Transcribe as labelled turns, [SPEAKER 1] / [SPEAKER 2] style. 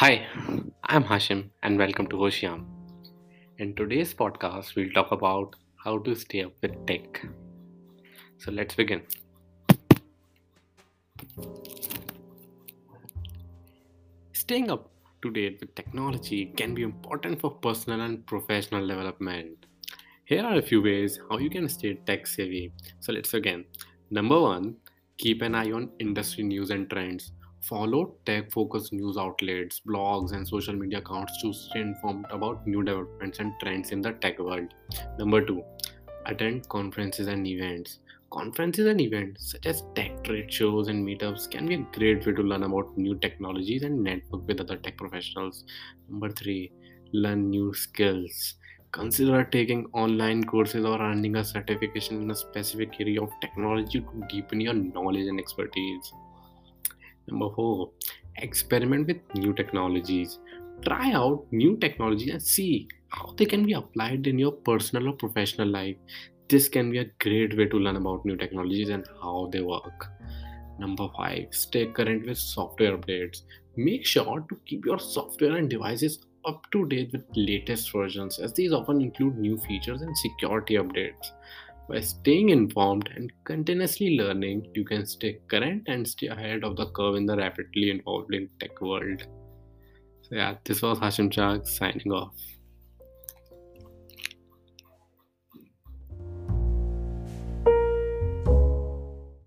[SPEAKER 1] Hi, I'm Hashim and welcome to Hoshiam. In today's podcast, we'll talk about how to stay up with tech. So let's begin. Staying up to date with technology can be important for personal and professional development. Here are a few ways how you can stay tech savvy. So let's begin. Number one, keep an eye on industry news and trends. Follow tech focused news outlets, blogs, and social media accounts to stay informed about new developments and trends in the tech world. Number two, attend conferences and events. Conferences and events such as tech trade shows and meetups can be a great way to learn about new technologies and network with other tech professionals. Number three, learn new skills. Consider taking online courses or earning a certification in a specific area of technology to deepen your knowledge and expertise. Number four, experiment with new technologies. Try out new technology and see how they can be applied in your personal or professional life. This can be a great way to learn about new technologies and how they work. Number five, stay current with software updates. Make sure to keep your software and devices up to date with latest versions, as these often include new features and security updates. By staying informed and continuously learning, you can stay current and stay ahead of the curve in the rapidly evolving tech world. So, yeah, this was Hashim Chag signing off.